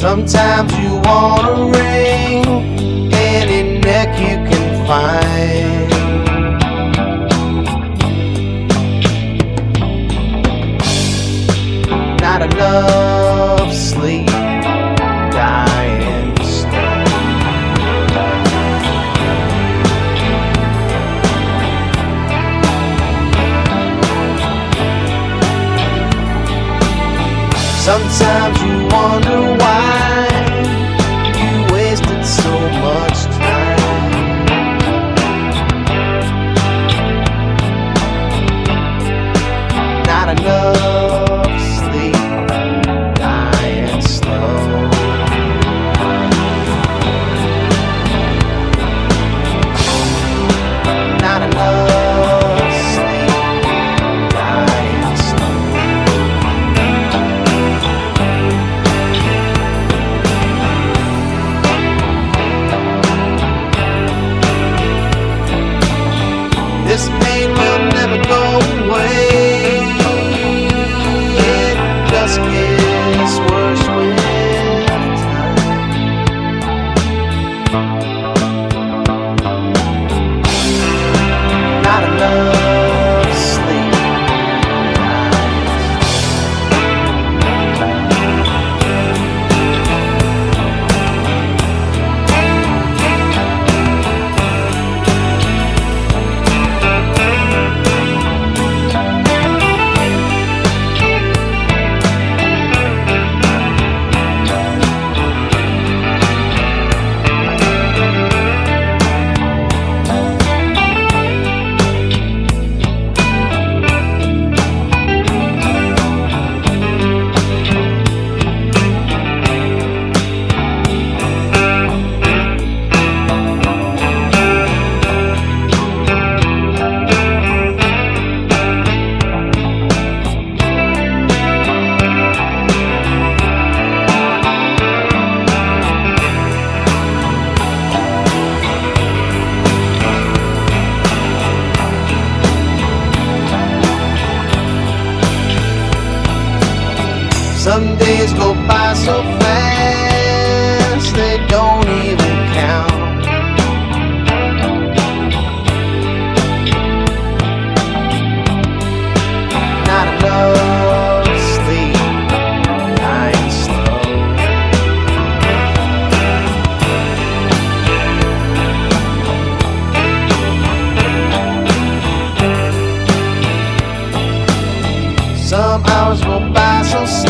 Sometimes you want a ring, any neck you can find. Not enough sleep, dying slow. Sometimes you It just Some days go by so fast they don't even count. Not enough sleep, dying slow. Some hours go by so slow,